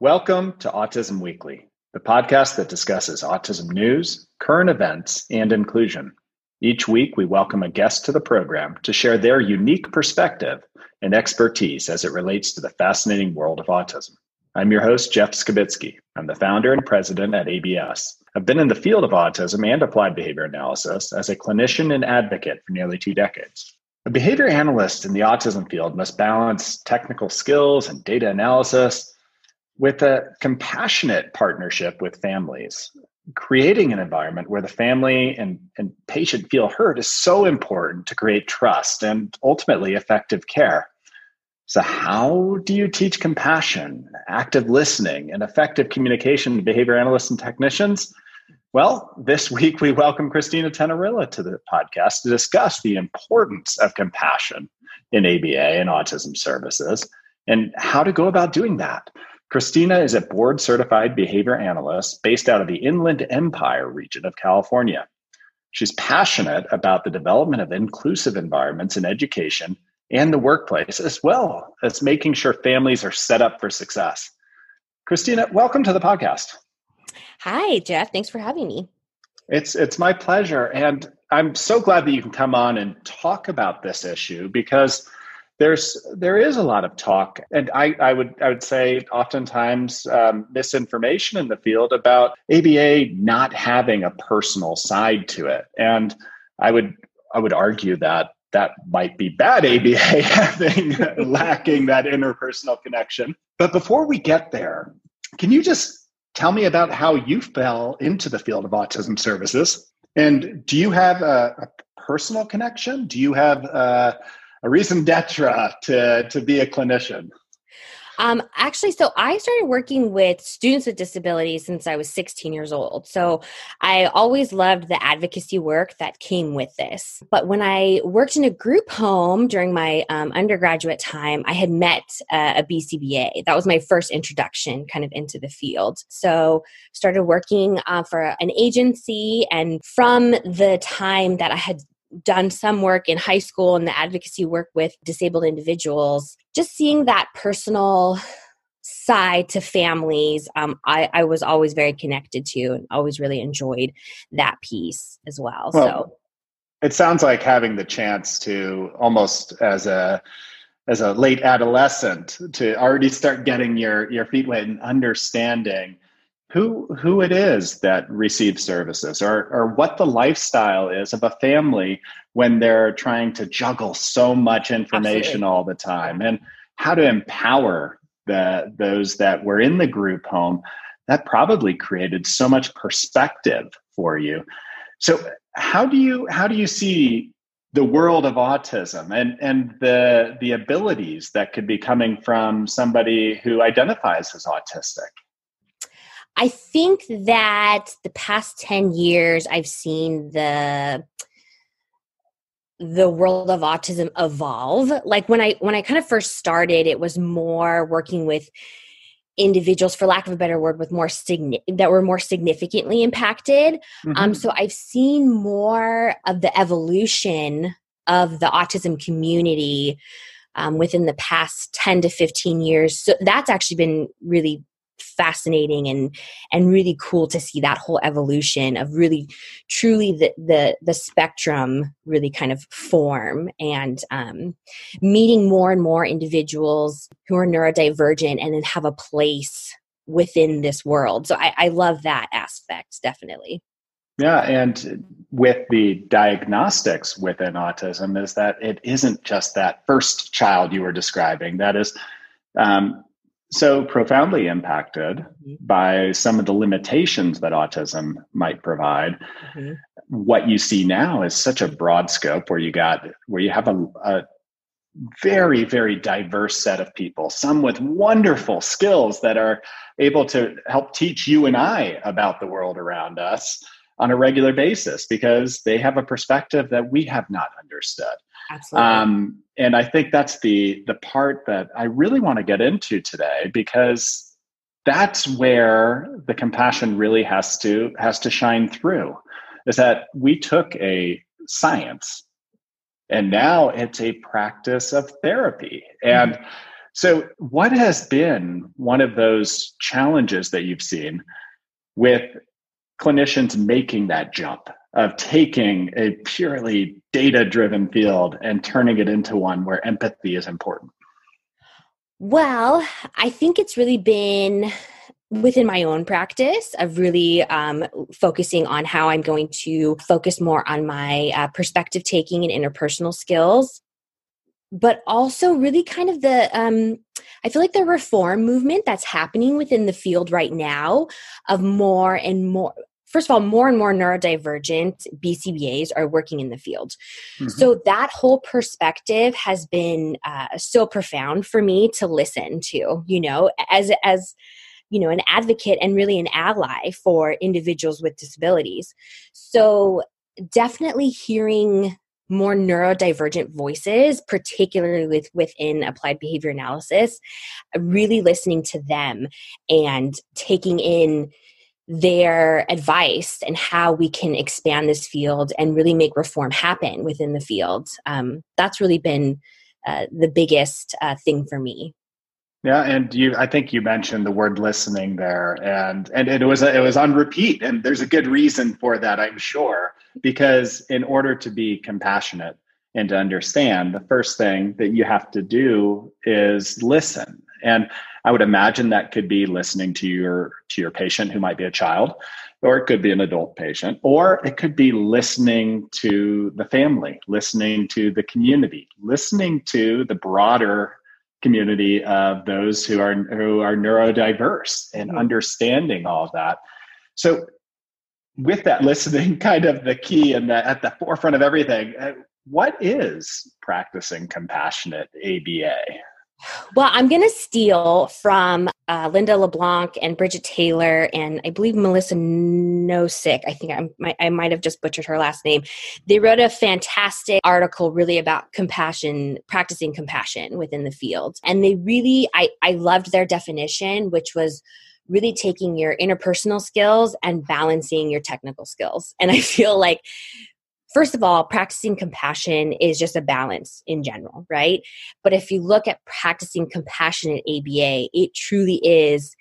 Welcome to Autism Weekly, the podcast that discusses autism news, current events, and inclusion. Each week, we welcome a guest to the program to share their unique perspective and expertise as it relates to the fascinating world of autism. I'm your host, Jeff Skibitsky. I'm the founder and president at ABS. I've been in the field of autism and applied behavior analysis as a clinician and advocate for nearly two decades. A behavior analyst in the autism field must balance technical skills and data analysis with a compassionate partnership with families. Creating an environment where the family and, and patient feel heard is so important to create trust and ultimately effective care. So how do you teach compassion active listening and effective communication to behavior analysts and technicians well this week we welcome christina tenerilla to the podcast to discuss the importance of compassion in aba and autism services and how to go about doing that Christina is a board certified behavior analyst based out of the Inland Empire region of California. She's passionate about the development of inclusive environments in education and the workplace, as well as making sure families are set up for success. Christina, welcome to the podcast. Hi, Jeff. Thanks for having me. It's it's my pleasure, and I'm so glad that you can come on and talk about this issue because there's there is a lot of talk and i i would i would say oftentimes um, misinformation in the field about aba not having a personal side to it and i would i would argue that that might be bad aba having lacking that interpersonal connection but before we get there can you just tell me about how you fell into the field of autism services and do you have a, a personal connection do you have uh, a reason d'etre to to be a clinician? Um, actually, so I started working with students with disabilities since I was 16 years old. So I always loved the advocacy work that came with this. But when I worked in a group home during my um, undergraduate time, I had met uh, a BCBA. That was my first introduction kind of into the field. So started working uh, for an agency. And from the time that I had done some work in high school and the advocacy work with disabled individuals, just seeing that personal side to families, um, I, I, was always very connected to and always really enjoyed that piece as well. well so it sounds like having the chance to almost as a as a late adolescent to already start getting your your feet wet and understanding who who it is that receives services or or what the lifestyle is of a family when they're trying to juggle so much information Absolutely. all the time and how to empower the those that were in the group home that probably created so much perspective for you so how do you how do you see the world of autism and and the the abilities that could be coming from somebody who identifies as autistic I think that the past 10 years I've seen the the world of autism evolve. Like when I when I kind of first started it was more working with individuals for lack of a better word with more signi- that were more significantly impacted. Um, mm-hmm. Um so I've seen more of the evolution of the autism community um, within the past 10 to 15 years. So that's actually been really fascinating and and really cool to see that whole evolution of really truly the the, the spectrum really kind of form and um, meeting more and more individuals who are neurodivergent and then have a place within this world so I, I love that aspect definitely yeah, and with the diagnostics within autism is that it isn't just that first child you were describing. That is um, so profoundly impacted mm-hmm. by some of the limitations that autism might provide mm-hmm. what you see now is such a broad scope where you got where you have a, a very very diverse set of people some with wonderful skills that are able to help teach you and i about the world around us on a regular basis because they have a perspective that we have not understood Absolutely. Um, and I think that's the the part that I really want to get into today because that's where the compassion really has to has to shine through. Is that we took a science and now it's a practice of therapy and. Mm-hmm. So, what has been one of those challenges that you've seen with clinicians making that jump of taking a purely data driven field and turning it into one where empathy is important? Well, I think it's really been within my own practice of really um, focusing on how I'm going to focus more on my uh, perspective taking and interpersonal skills. But also, really kind of the, um, I feel like the reform movement that's happening within the field right now of more and more, first of all, more and more neurodivergent BCBAs are working in the field. Mm-hmm. So that whole perspective has been uh, so profound for me to listen to, you know, as, as, you know, an advocate and really an ally for individuals with disabilities. So definitely hearing more neurodivergent voices, particularly with within applied behavior analysis, really listening to them and taking in their advice and how we can expand this field and really make reform happen within the field. Um, that's really been uh, the biggest uh, thing for me. Yeah, and you I think you mentioned the word listening there and and it was it was on repeat and there's a good reason for that I'm sure because in order to be compassionate and to understand the first thing that you have to do is listen. And I would imagine that could be listening to your to your patient who might be a child or it could be an adult patient or it could be listening to the family, listening to the community, listening to the broader community of those who are who are neurodiverse and mm-hmm. understanding all of that. So with that listening kind of the key and the, at the forefront of everything, uh, what is practicing compassionate ABA? Well, I'm going to steal from uh, Linda LeBlanc and Bridget Taylor, and I believe Melissa Nosik. I think I, I might have just butchered her last name. They wrote a fantastic article really about compassion, practicing compassion within the field. And they really, I, I loved their definition, which was really taking your interpersonal skills and balancing your technical skills. And I feel like first of all, practicing compassion is just a balance in general, right? But if you look at practicing compassionate ABA, it truly is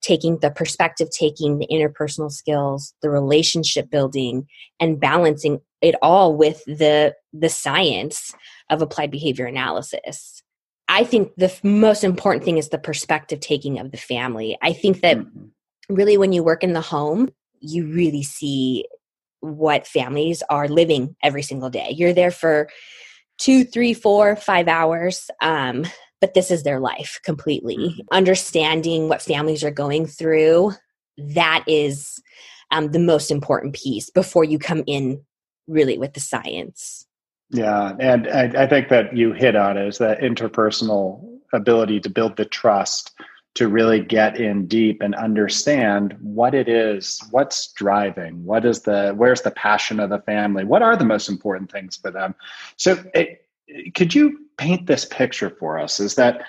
taking the perspective taking, the interpersonal skills, the relationship building, and balancing it all with the the science of applied behavior analysis. I think the most important thing is the perspective taking of the family. I think that mm-hmm. really when you work in the home, you really see what families are living every single day. You're there for two, three, four, five hours. Um, but this is their life completely. Mm-hmm. Understanding what families are going through, that is um, the most important piece before you come in really with the science. Yeah, and I, I think that you hit on it is that interpersonal ability to build the trust to really get in deep and understand what it is what's driving what is the where's the passion of the family what are the most important things for them. So it, could you paint this picture for us? Is that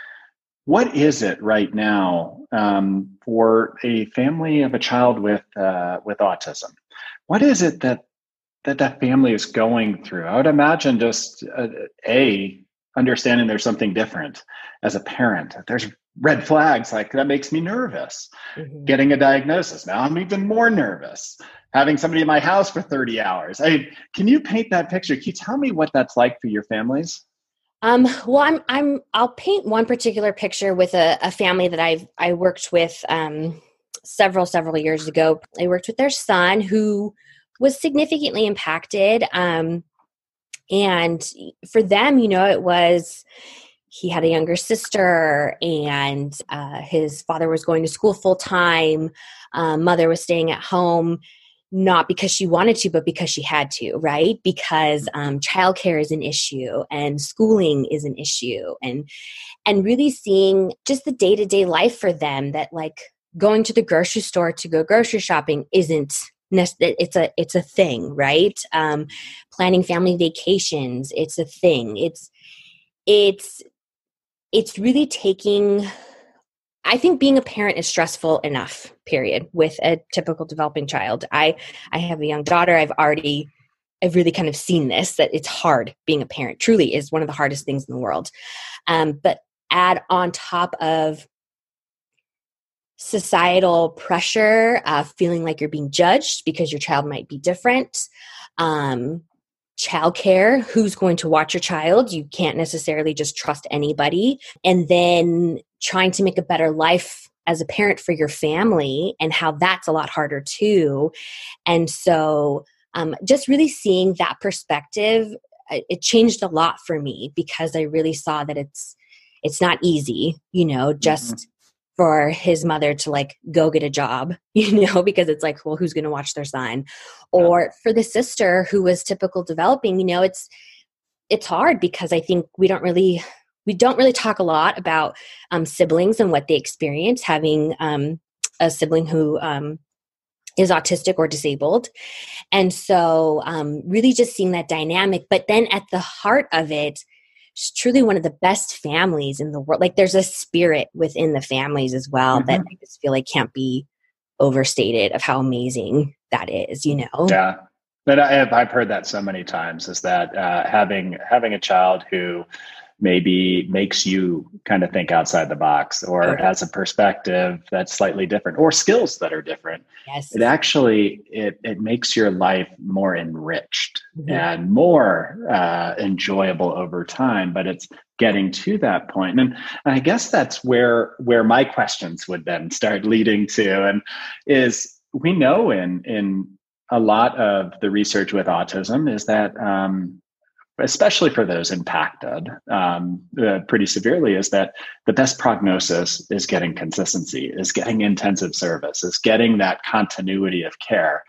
what is it right now um, for a family of a child with uh, with autism? What is it that that that family is going through? I would imagine just uh, a understanding there's something different as a parent. There's red flags like that makes me nervous. Mm-hmm. getting a diagnosis now i'm even more nervous. Having somebody in my house for 30 hours. I, can you paint that picture? Can you tell me what that's like for your families? Um, well i'm i'm i'll paint one particular picture with a, a family that i've i worked with um, several several years ago. I worked with their son who was significantly impacted um, and for them you know it was he had a younger sister and uh, his father was going to school full time um, mother was staying at home not because she wanted to but because she had to right? Because um, childcare is an issue and schooling is an issue and and really seeing just the day-to-day life for them that like going to the grocery store to go grocery shopping isn't it's a it's a thing right um, planning family vacations it's a thing it's it's it's really taking I think being a parent is stressful enough, period, with a typical developing child. I I have a young daughter. I've already I've really kind of seen this that it's hard being a parent. Truly is one of the hardest things in the world. Um, but add on top of societal pressure, uh, feeling like you're being judged because your child might be different. Um, childcare, who's going to watch your child? You can't necessarily just trust anybody. And then trying to make a better life as a parent for your family and how that's a lot harder too. And so, um, just really seeing that perspective, uh, it changed a lot for me because I really saw that it's it's not easy, you know, just mm-hmm for his mother to like go get a job, you know, because it's like, well, who's going to watch their son? Or for the sister who was typical developing, you know, it's it's hard because I think we don't really we don't really talk a lot about um, siblings and what they experience having um, a sibling who um, is autistic or disabled. And so, um, really just seeing that dynamic. But then at the heart of it, it's truly one of the best families in the world. Like there's a spirit within the families as well mm-hmm. that I just feel like can't be overstated of how amazing that is, you know? Yeah. But I have, I've heard that so many times is that uh, having having a child who maybe makes you kind of think outside the box or okay. has a perspective that's slightly different or skills that are different yes. it actually it, it makes your life more enriched mm-hmm. and more uh, enjoyable over time but it's getting to that point and, and i guess that's where where my questions would then start leading to and is we know in in a lot of the research with autism is that um, especially for those impacted um, uh, pretty severely, is that the best prognosis is getting consistency, is getting intensive service, is getting that continuity of care.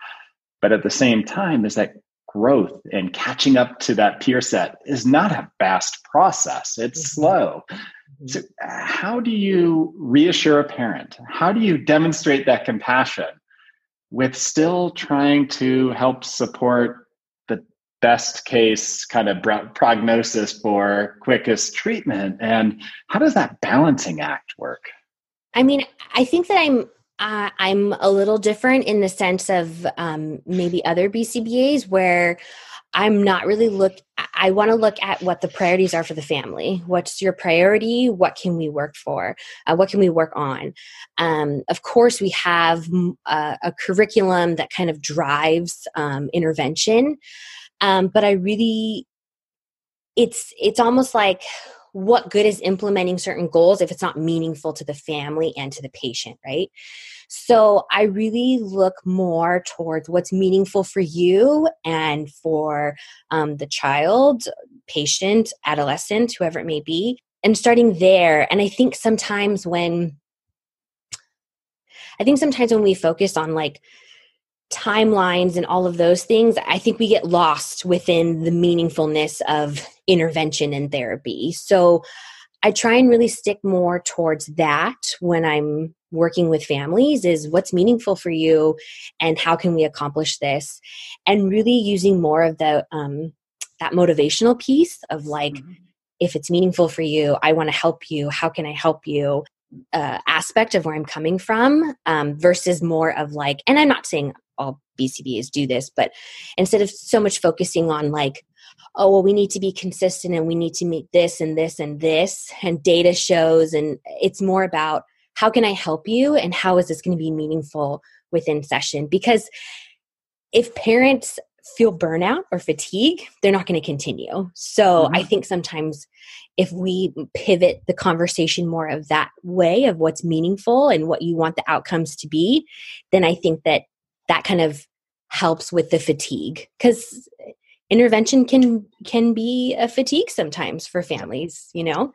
But at the same time, is that growth and catching up to that peer set is not a fast process, it's mm-hmm. slow. Mm-hmm. So, how do you reassure a parent? How do you demonstrate that compassion with still trying to help support best case kind of prognosis for quickest treatment? And how does that balancing act work? I mean i think that i'm uh, i'm a little different in the sense of um, maybe other bcbas where i'm not really look i want to look at what the priorities are for the family. What's your priority? What can we work for? Uh, what can we work on? Um, of course we have a, uh, a, curriculum that kind of drives um, intervention um, but I really, it's it's almost like what good is implementing certain goals if it's not meaningful to the family and to the patient, right? So I really look more towards what's meaningful for you and for um, the child, patient, adolescent, whoever it may be, and starting there. And I think sometimes when I think sometimes when we focus on like timelines and all of those things, I think we get lost within the meaningfulness of intervention and therapy. So I try and really stick more towards that when I'm working with families is what's meaningful for you and how can we accomplish this and really using more of the um, that motivational piece of like mm-hmm. if it's meaningful for you i want to help you how can i help you uh, aspect of where i'm coming from um, versus more of like and i'm not saying all BCBAs do this, but instead of so much focusing on like, oh, well, we need to be consistent and we need to meet this and this and this, and data shows, and it's more about how can I help you and how is this going to be meaningful within session? Because if parents feel burnout or fatigue, they're not going to continue. So mm-hmm. I think sometimes if we pivot the conversation more of that way of what's meaningful and what you want the outcomes to be, then I think that that kind of helps with the fatigue because intervention can can be a fatigue sometimes for families you know?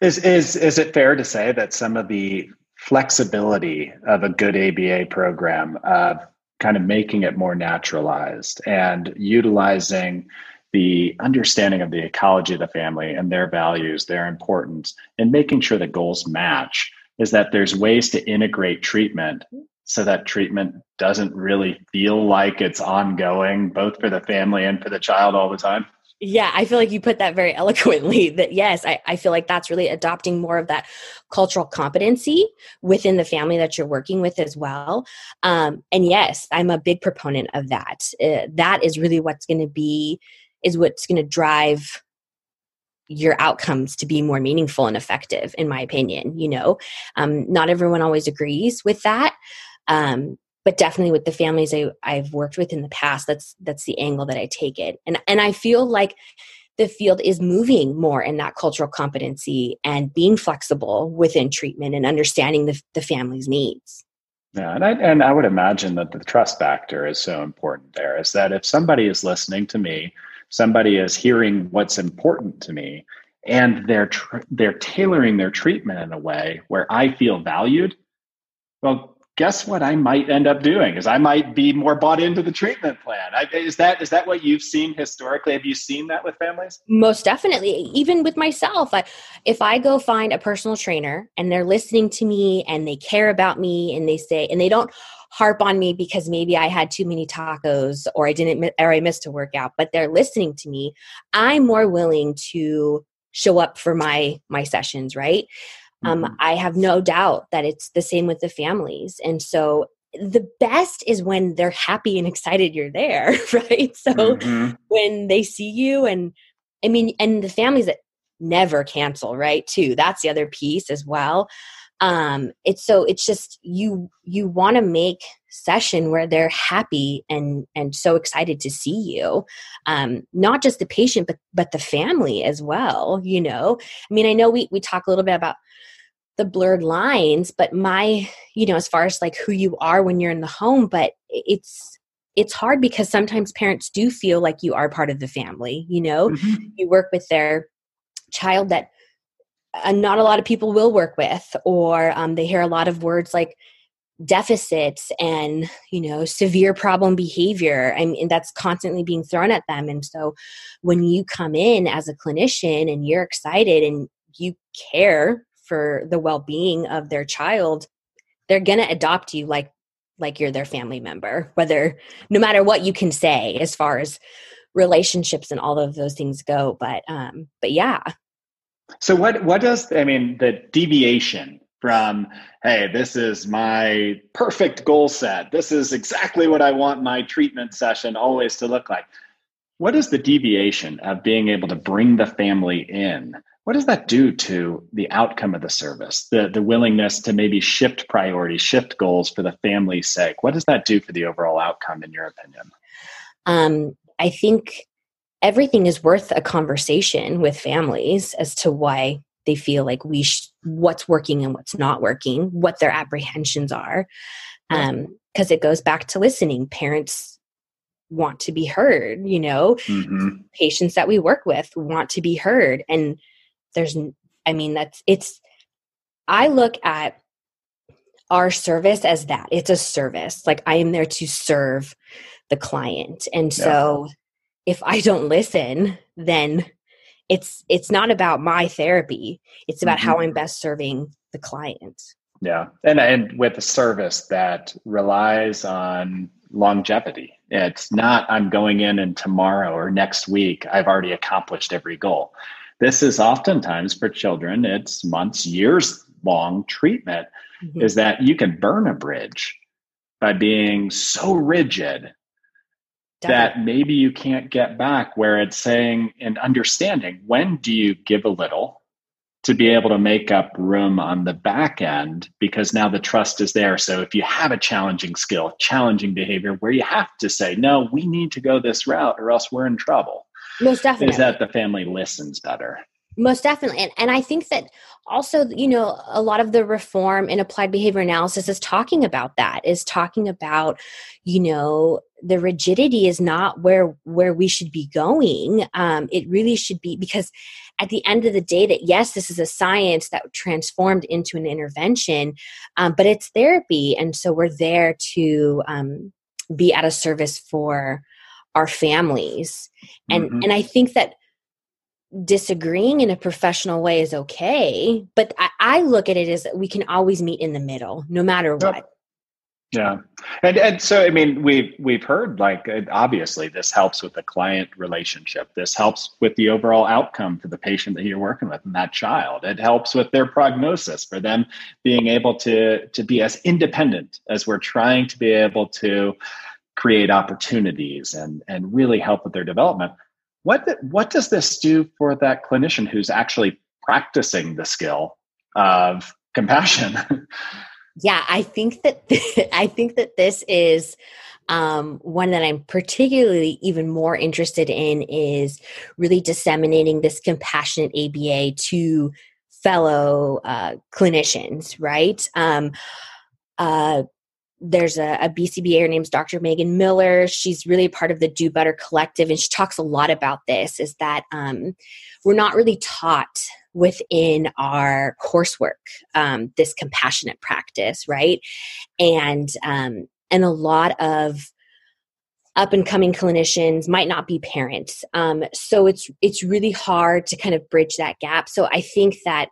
Is is is it fair to say that some of the flexibility of a good aba program of kind of making it more naturalized and utilizing the understanding of the ecology of the family and their values their importance and making sure that goals match is that there's ways to integrate treatment so that treatment doesn't really feel like it's ongoing both for the family and for the child all the time? Yeah i feel like you put that very eloquently that yes I, I feel like that's really adopting more of that cultural competency within the family that you're working with as well. Um, and yes i'm a big proponent of that. Uh, that is really what's going to be is what's going to drive your outcomes to be more meaningful and effective in my opinion you know? Um, not everyone always agrees with that um, but definitely with the families I, i've worked with in the past that's that's the angle that i take it and and i feel like the field is moving more in that cultural competency and being flexible within treatment and understanding the, the family's needs yeah, and I and I would imagine that the trust factor is so important there. Is that if somebody is listening to me, somebody is hearing what's important to me, and they're tr- they're tailoring their treatment in a way where I feel valued. Well, guess what I might end up doing is I might be more bought into the treatment plan. I, is that is that what you've seen historically? Have you seen that with families? Most definitely. Even with myself, I, if I go find a personal trainer and they're listening to me and they care about me and they say and they don't harp on me because maybe I had too many tacos or I didn't or I missed a workout, but they're listening to me, I'm more willing to show up for my my sessions, right? Um, mm-hmm. I have no doubt that it's the same with the families. And so the best is when they're happy and excited you're there, right? So mm-hmm. when they see you, and I mean, and the families that never cancel, right? Too. That's the other piece as well. Um, it's so it's just you you want to make session where they're happy and and so excited to see you. Um not just the patient but but the family as well you know? I mean i know we we talk a little bit about the blurred lines but my you know as far as like who you are when you're in the home but it's it's hard because sometimes parents do feel like you are part of the family you know? Mm-hmm. you work with their child that uh, not a lot of people will work with or um, they hear a lot of words like deficits and you know severe problem behavior mean that's constantly being thrown at them. And so when you come in as a clinician and you're excited and you care for the well-being of their child they're going to adopt you like like you're their family member whether no matter what you can say as far as relationships and all of those things go. But um but yeah so what what does i mean the deviation from hey this is my perfect goal set. This is exactly what i want my treatment session always to look like. What is the deviation of being able to bring the family in? What does that do to the outcome of the service the the willingness to maybe shift priorities shift goals for the family's sake? What does that do for the overall outcome in your opinion? Um, i think everything is worth a conversation with families as to why they feel like we sh- what's working and what's not working what their apprehensions are um because it goes back to listening. Parents want to be heard you know? Mm-hmm. patients that we work with want to be heard and there's i mean that's it's i look at our service as that. It's a service. Like i am there to serve the client. And yeah. If i don't listen then it's it's not about my therapy. It's about mm-hmm. how i'm best serving the client. Yeah. And and with a service that relies on longevity. It's not i'm going in and tomorrow or next week i've already accomplished every goal. This is oftentimes for children, it's months, years long treatment, mm-hmm. is that you can burn a bridge by being so rigid Definitely. that maybe you can't get back where it's saying and understanding when do you give a little to be able to make up room on the back end because now the trust is there. So if you have a challenging skill, challenging behavior where you have to say, no, we need to go this route or else we're in trouble. Most definitely. Is that the family listens better? Most definitely. And, and I think that also, you know, a lot of the reform in applied behavior analysis is talking about that, is talking about, you know, the rigidity is not where where we should be going. Um, it really should be because at the end of the day, that yes, this is a science that transformed into an intervention, um, but it's therapy, and so we're there to um, be at a service for our families and mm-hmm. and i think that disagreeing in a professional way is okay but I, I, look at it as we can always meet in the middle no matter what. Yeah. And and so i mean we've we've heard like obviously this helps with the client relationship. This helps with the overall outcome for the patient that you're working with and that child. It helps with their prognosis for them being able to to be as independent as we're trying to be able to create opportunities and and really help with their development what what does this do for that clinician who's actually practicing the skill of compassion? yeah, I think that I think that this is um, one that I'm particularly even more interested in is really disseminating this compassionate ABA to fellow uh, clinicians, right? Um, uh, there's a, a BCBA named Dr. Megan Miller. She's really part of the Do Better Collective, and she talks a lot about this. Is that um, we're not really taught within our coursework um, this compassionate practice, right? And um, and a lot of up and coming clinicians might not be parents, um, so it's it's really hard to kind of bridge that gap. So I think that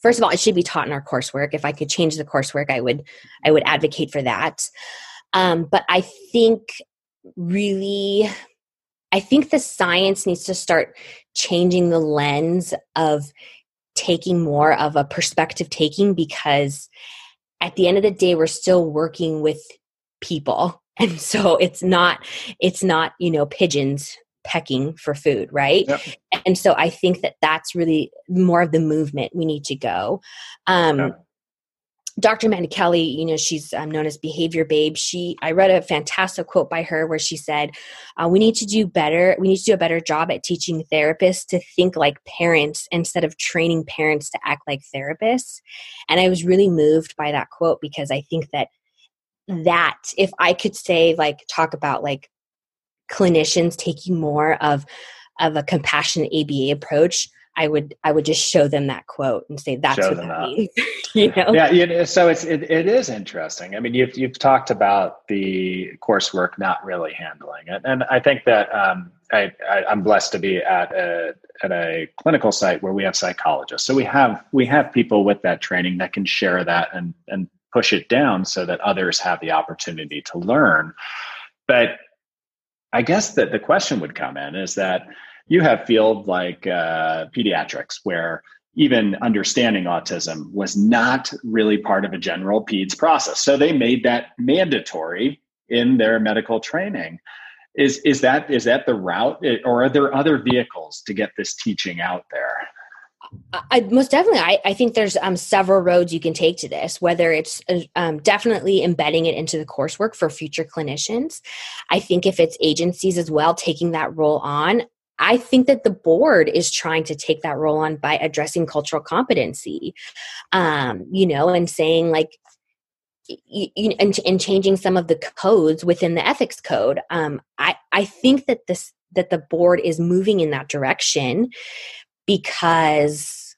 first of all it should be taught in our coursework. If i could change the coursework i would i would advocate for that. Um, but i think really i think the science needs to start changing the lens of taking more of a perspective taking because at the end of the day we're still working with people. And so it's not it's not you know pigeons pecking for food, right? Yep. And so I think that that's really more of the movement we need to go. Um, yep. Dr. Amanda Kelly, you know, she's um, known as Behavior Babe. She, I read a fantastic quote by her where she said, uh, "We need to do better. We need to do a better job at teaching therapists to think like parents instead of training parents to act like therapists." And I was really moved by that quote because I think that that if I could say, like, talk about like clinicians taking more of of a compassionate ABA approach, I would I would just show them that quote and say that's show what that, that means. you know? Yeah, you know, so it's it, it is interesting. I mean, you've you've talked about the coursework not really handling it, and I think that um, I, I am blessed to be at a at a clinical site where we have psychologists. So we have we have people with that training that can share that and and push it down so that others have the opportunity to learn. But I guess that the question would come in is that you have field like uh, pediatrics where even understanding autism was not really part of a general peds process. So they made that mandatory in their medical training. Is is that is that the route, or are there other vehicles to get this teaching out there? I, most definitely, I, I think there's um, several roads you can take to this. Whether it's uh, um, definitely embedding it into the coursework for future clinicians, I think if it's agencies as well taking that role on, I think that the board is trying to take that role on by addressing cultural competency, um, you know, and saying like, you, and, and changing some of the codes within the ethics code. Um, I I think that this that the board is moving in that direction because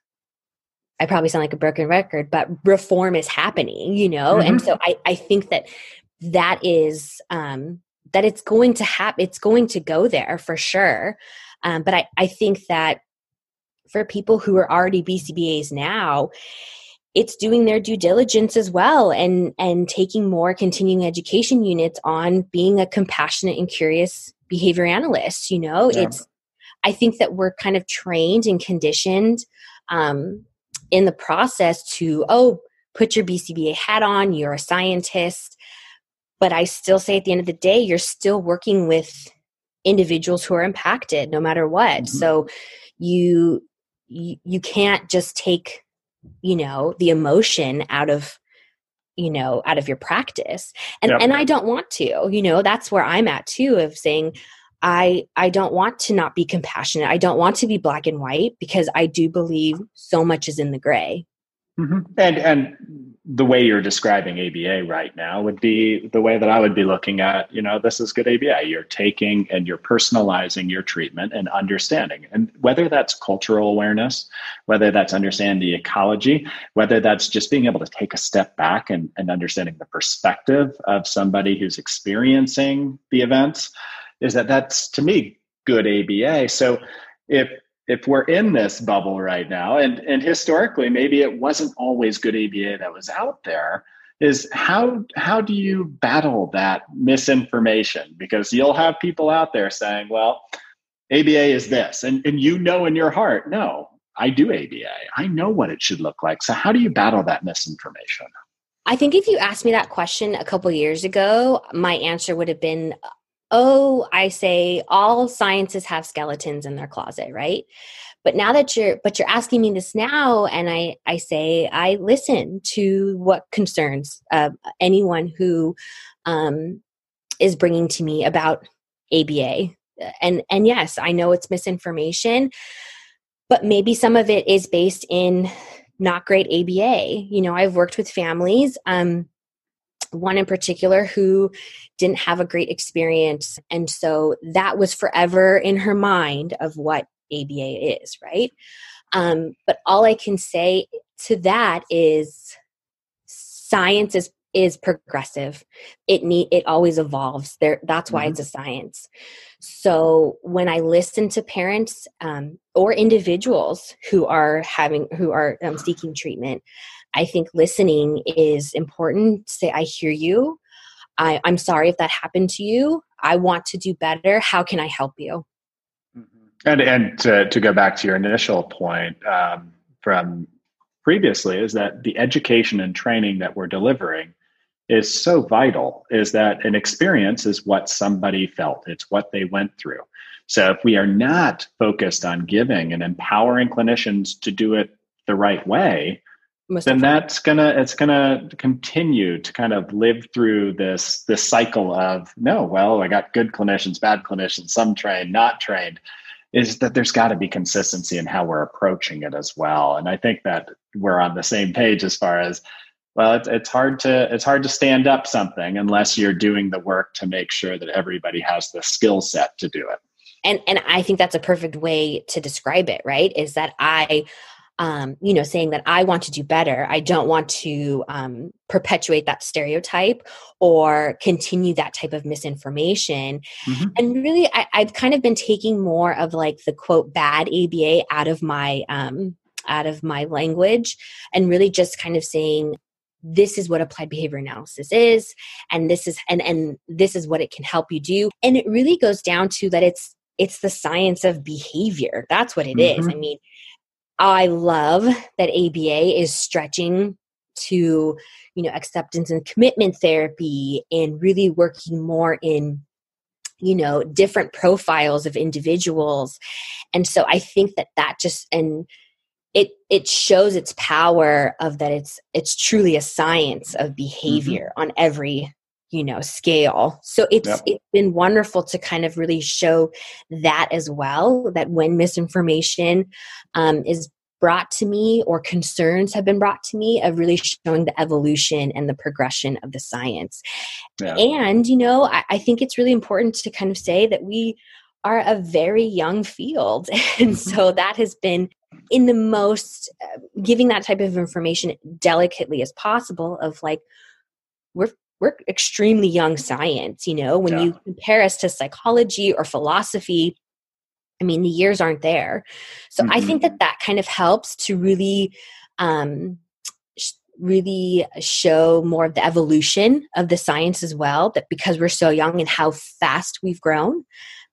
I probably sound like a broken record, but reform is happening, you know? Mm-hmm. And so I, I think that that is, um, that it's going to happen, it's going to go there for sure. Um, but I, I think that for people who are already BCBAs now, it's doing their due diligence as well and and taking more continuing education units on being a compassionate and curious behavior analyst you know yeah. it's I think that we're kind of trained and conditioned um, in the process to, oh, put your BCBA hat on, you're a scientist. But I still say at the end of the day, you're still working with individuals who are impacted no matter what. Mm-hmm. So you, you you can't just take, you know, the emotion out of you know out of your practice and yep. and i don't want to you know that's where i'm at too of saying I I don't want to not be compassionate. I don't want to be black and white because I do believe so much is in the gray. Mm-hmm. And and the way you're describing ABA right now would be the way that I would be looking at, you know, this is good ABA. You're taking and you're personalizing your treatment and understanding. And whether that's cultural awareness, whether that's understanding the ecology, whether that's just being able to take a step back and, and understanding the perspective of somebody who's experiencing the events is that that's to me good ABA. So if if we're in this bubble right now, and and historically maybe it wasn't always good ABA that was out there, is how how do you battle that misinformation? Because you'll have people out there saying, well, ABA is this, and and you know in your heart, no, I do ABA. I know what it should look like. So how do you battle that misinformation? I think if you asked me that question a couple years ago, my answer would have been oh, I say all sciences have skeletons in their closet, right? But now that you're but you're asking me this now and I I say I listen to what concerns uh, anyone who um, is bringing to me about ABA. And and yes, I know it's misinformation, but maybe some of it is based in not great ABA. You know, I've worked with families um one in particular who didn't have a great experience and so that was forever in her mind of what ABA is, right? Um, but all I can say to that is science is is progressive it need it always evolves there that's why mm-hmm. it's a science so when i listen to parents um, or individuals who are having who are um, seeking treatment i think listening is important. Say i hear you. I, i'm sorry if that happened to you. I want to do better. How can i help you? Mm-hmm. and and to, to go back to your initial point um, from previously is that the education and training that we're delivering is so vital is that an experience is what somebody felt. It's what they went through. So if we are not focused on giving and empowering clinicians to do it the right way then that's gonna it's gonna continue to kind of live through this this cycle of no well i got good clinicians bad clinicians some trained not trained is that there's got to be consistency in how we're approaching it as well. And i think that we're on the same page as far as well it's, it's hard to it's hard to stand up something unless you're doing the work to make sure that everybody has the skill set to do it. And and i think that's a perfect way to describe it right? Is that i um, you know, saying that I want to do better. I don't want to um, perpetuate that stereotype or continue that type of misinformation. Mm-hmm. And really, I, have kind of been taking more of like the quote bad ABA out of my um, out of my language, and really just kind of saying this is what applied behavior analysis is and this is and and this is what it can help you do and it really goes down to that it's it's the science of behavior that's what it mm-hmm. is. i mean i love that aba is stretching to you know acceptance and commitment therapy and really working more in you know different profiles of individuals and so i think that that just and it it shows its power of that it's it's truly a science of behavior mm-hmm. on every you know scale so it's yep. it's been wonderful to kind of really show that as well that when misinformation um, is brought to me or concerns have been brought to me of really showing the evolution and the progression of the science yeah. and you know I, I think it's really important to kind of say that we are a very young field and mm-hmm. so that has been in the most uh, giving that type of information delicately as possible of like we're we're extremely young science you know when yeah. you compare us to psychology or philosophy i mean the years aren't there so mm-hmm. i think that that kind of helps to really um really show more of the evolution of the science as well that because we're so young and how fast we've grown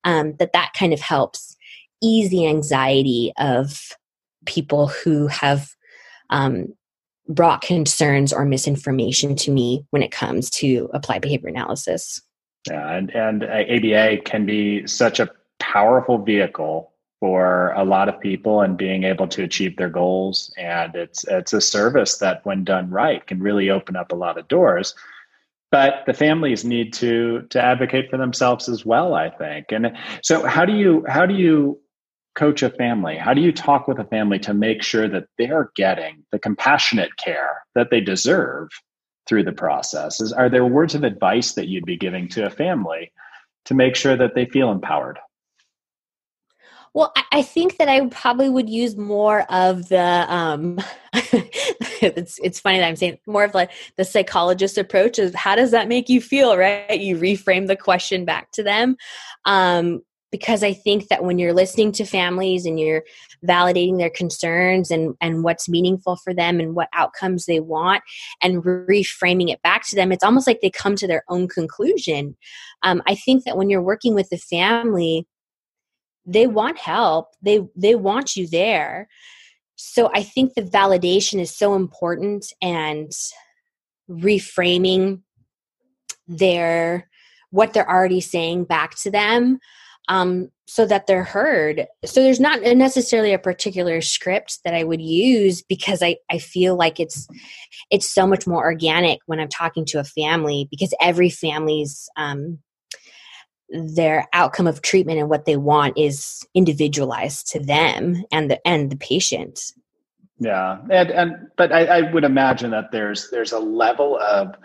um, that that kind of helps ease the anxiety of people who have um, brought concerns or misinformation to me when it comes to applied behavior analysis. Yeah, and, and uh, ABA can be such a powerful vehicle for a lot of people and being able to achieve their goals. And it's it's a service that, when done right, can really open up a lot of doors. But the families need to to advocate for themselves as well, I think. And so, how do you how do you coach a family? How do you talk with a family to make sure that they're getting the compassionate care that they deserve through the process? Is, are there words of advice that you'd be giving to a family to make sure that they feel empowered? Well, I think that I probably would use more of the. Um, it's it's funny that I'm saying more of like the psychologist approach is how does that make you feel, right? You reframe the question back to them. Um, because I think that when you're listening to families and you're validating their concerns and, and what's meaningful for them and what outcomes they want and reframing it back to them, it's almost like they come to their own conclusion. Um, I think that when you're working with the family, they want help. They they want you there. So I think the validation is so important and reframing their what they're already saying back to them um, so that they're heard. So there's not necessarily a particular script that I would use because I, I feel like it's it's so much more organic when I'm talking to a family because every family's um, their outcome of treatment and what they want is individualized to them and the and the patient. Yeah, and and but I, I would imagine that there's there's a level of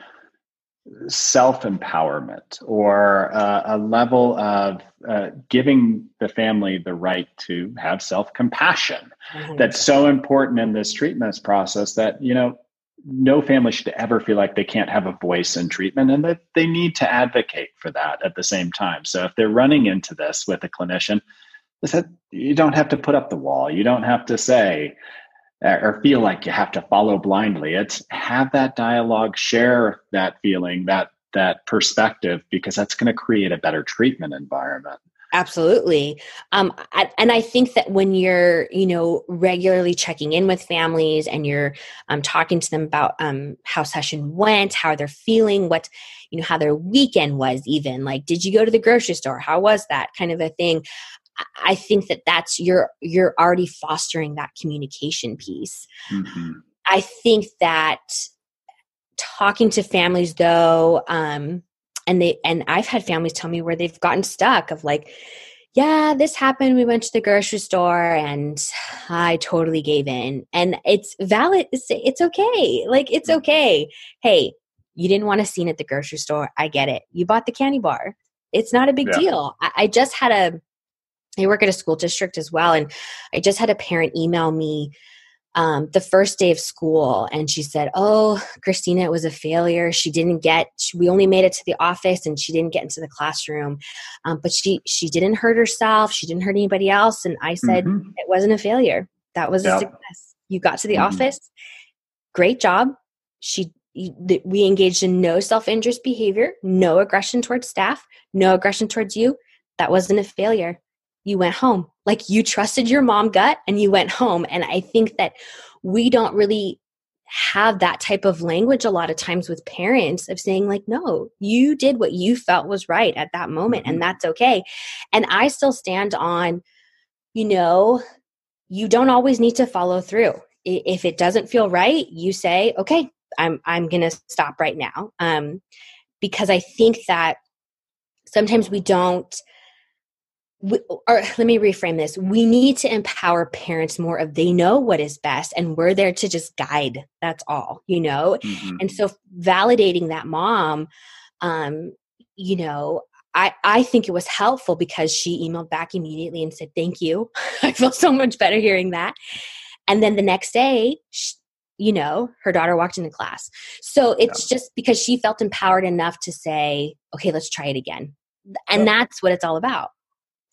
self empowerment or uh, a level of uh, giving the family the right to have self compassion that's so important in this treatment process that you know no family should ever feel like they can't have a voice in treatment and that they need to advocate for that at the same time. So if they're running into this with a clinician you don't have to put up the wall. You don't have to say or feel like you have to follow blindly. It's have that dialogue, share that feeling, that that perspective, because that's going to create a better treatment environment. Absolutely. Um, I, and I think that when you're, you know, regularly checking in with families and you're um, talking to them about um, how session went, how they're feeling, what, you know, how their weekend was, even like, did you go to the grocery store? How was that kind of a thing? I think that that's you're you're already fostering that communication piece. Mm-hmm. I think that talking to families though, um, and they and I've had families tell me where they've gotten stuck of like, yeah, this happened. We went to the grocery store and I totally gave in. And it's valid. It's, it's okay. Like it's mm-hmm. okay. Hey, you didn't want a scene at the grocery store. I get it. You bought the candy bar. It's not a big yeah. deal. I, I just had a I work at a school district as well. And I just had a parent email me um, the first day of school and she said, Oh, Christina, it was a failure. She didn't get, we only made it to the office and she didn't get into the classroom. Um, but she, she didn't hurt herself. She didn't hurt anybody else. And I said, mm-hmm. It wasn't a failure. That was yep. a success. You got to the mm-hmm. office. Great job. She, we engaged in no self-injurious behavior, no aggression towards staff, no aggression towards you. That wasn't a failure you went home. Like you trusted your mom gut and you went home. And I think that we don't really have that type of language a lot of times with parents of saying like no you did what you felt was right at that moment and mm-hmm. that's okay and i still stand on you know you don't always need to follow through if it doesn't feel right you say okay i'm i'm going to stop right now um because i think that sometimes we don't we, or let me reframe this. We need to empower parents more of they know what is best and we're there to just guide. That's all you know? Mm-hmm. and so validating that mom um you know I, I think it was helpful because she emailed back immediately and said thank you. I feel so much better hearing that. And then the next day she, you know her daughter walked into class. So it's yeah. just because she felt empowered enough to say okay let's try it again. And yeah. that's what it's all about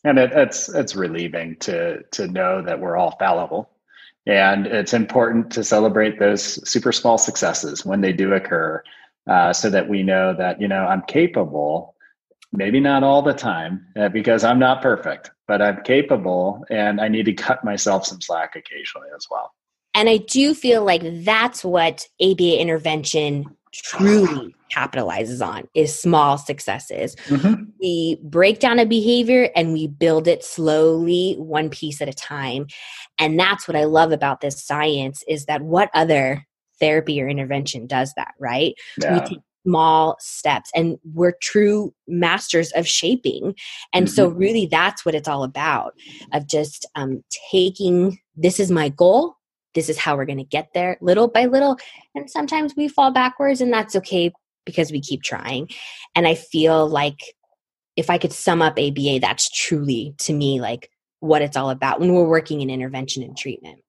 and it, it's it's relieving to to know that we're all fallible. And it's important to celebrate those super small successes when they do occur uh, so that we know that you know i'm capable maybe not all the time uh, because i'm not perfect but i'm capable and i need to cut myself some slack occasionally as well. And i do feel like that's what aba intervention truly capitalizes on is small successes. Mm-hmm. We break down a behavior and we build it slowly, one piece at a time. And that's what I love about this science is that what other therapy or intervention does that, right? Yeah. We take small steps and we're true masters of shaping. And mm-hmm. so really that's what it's all about of just um, taking this is my goal this is how we're going to get there little by little. And sometimes we fall backwards and that's okay because we keep trying. And i feel like if i could sum up aba that's truly to me like what it's all about when we're working in intervention and treatment.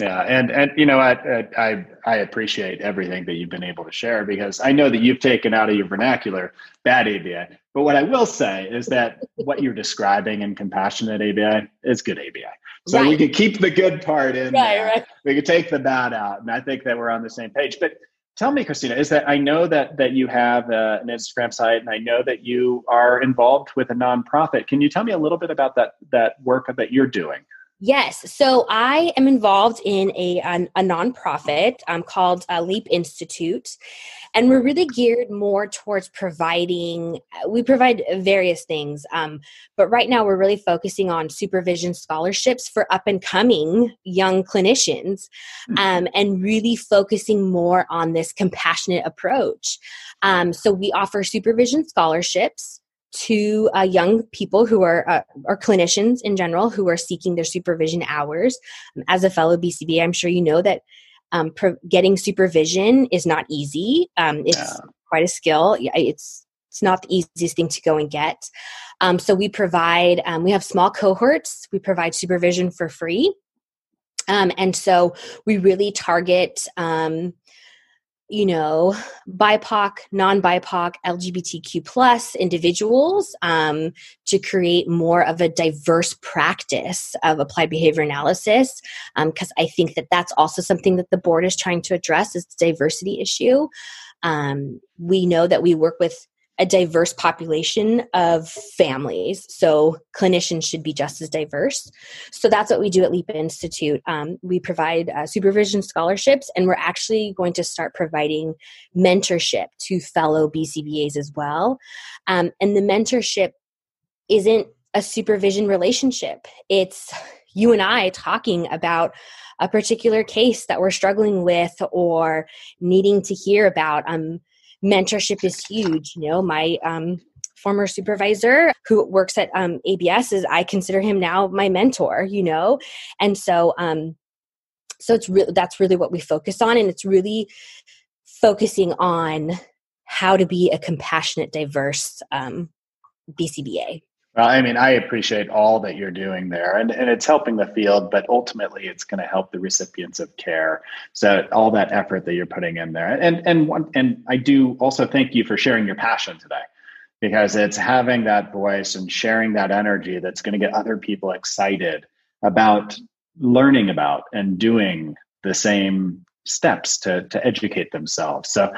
Yeah and and you know I, I i appreciate everything that you've been able to share because i know that you've taken out of your vernacular bad aba but what i will say is that what you're describing in compassionate aba is good aba so right. we can keep the good part in. Right, there. right. We can take the bad out, and I think that we're on the same page. But tell me, Christina, is that I know that that you have uh, an Instagram site, and I know that you are involved with a nonprofit. Can you tell me a little bit about that that work that you're doing? Yes. So I am involved in a, a, a nonprofit um, called uh, Leap Institute. And we're really geared more towards providing, uh, we provide various things. Um, but right now we're really focusing on supervision scholarships for up and coming young clinicians hmm. um, and really focusing more on this compassionate approach. Um, so we offer supervision scholarships to uh, young people who are uh, or clinicians in general who are seeking their supervision hours. As a fellow BCBA, I'm sure you know that um, pro- getting supervision is not easy. Um, it's yeah. quite a skill. It's it's not the easiest thing to go and get. Um, so we provide um, we have small cohorts. We provide supervision for free. Um, and so we really target um, you know bipoc non-bipoc lgbtq plus individuals um, to create more of a diverse practice of applied behavior analysis because um, i think that that's also something that the board is trying to address is the diversity issue. Um, we know that we work with a diverse population of families. So clinicians should be just as diverse. So that's what we do at Leap Institute. Um, we provide uh, supervision scholarships, and we're actually going to start providing mentorship to fellow BCBAs as well. Um, and the mentorship isn't a supervision relationship. It's you and I talking about a particular case that we're struggling with or needing to hear about. Um, mentorship is huge. You know, my um, former supervisor who works at um, ABS is I consider him now my mentor. You know, and so um, so it's really that's really what we focus on, and it's really focusing on how to be a compassionate, diverse um, BCBA. Well, I mean, I appreciate all that you're doing there, and, and it's helping the field, but ultimately, it's going to help the recipients of care. So, all that effort that you're putting in there, and and one, and I do also thank you for sharing your passion today, because it's having that voice and sharing that energy that's going to get other people excited about learning about and doing the same steps to, to educate themselves. So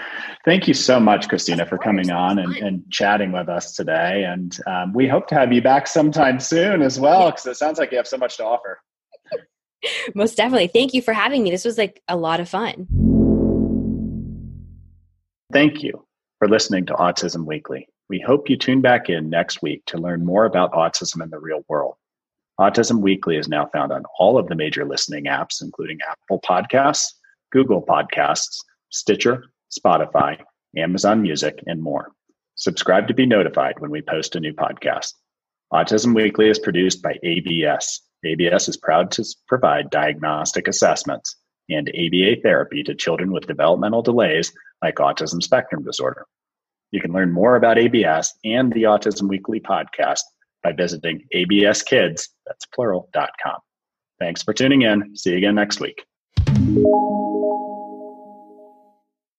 thank you so much, Christina, for coming on and, and chatting with us today. And um, we hope to have you back sometime soon as well, because it sounds like you have so much to offer. Most definitely. Thank you for having me. This was like a lot of fun. Thank you for listening to Autism Weekly. We hope you tune back in next week to learn more about autism in the real world. Autism Weekly is now found on all of the major listening apps, including Apple Podcasts, Google Podcasts, Stitcher, Spotify, Amazon Music, and more. Subscribe to be notified when we post a new podcast. Autism Weekly is produced by ABS. ABS is proud to provide diagnostic assessments and ABA therapy to children with developmental delays like autism spectrum disorder. You can learn more about ABS and the Autism Weekly podcast by visiting abskids, that's plural.com. Thanks for tuning in. See you again next week.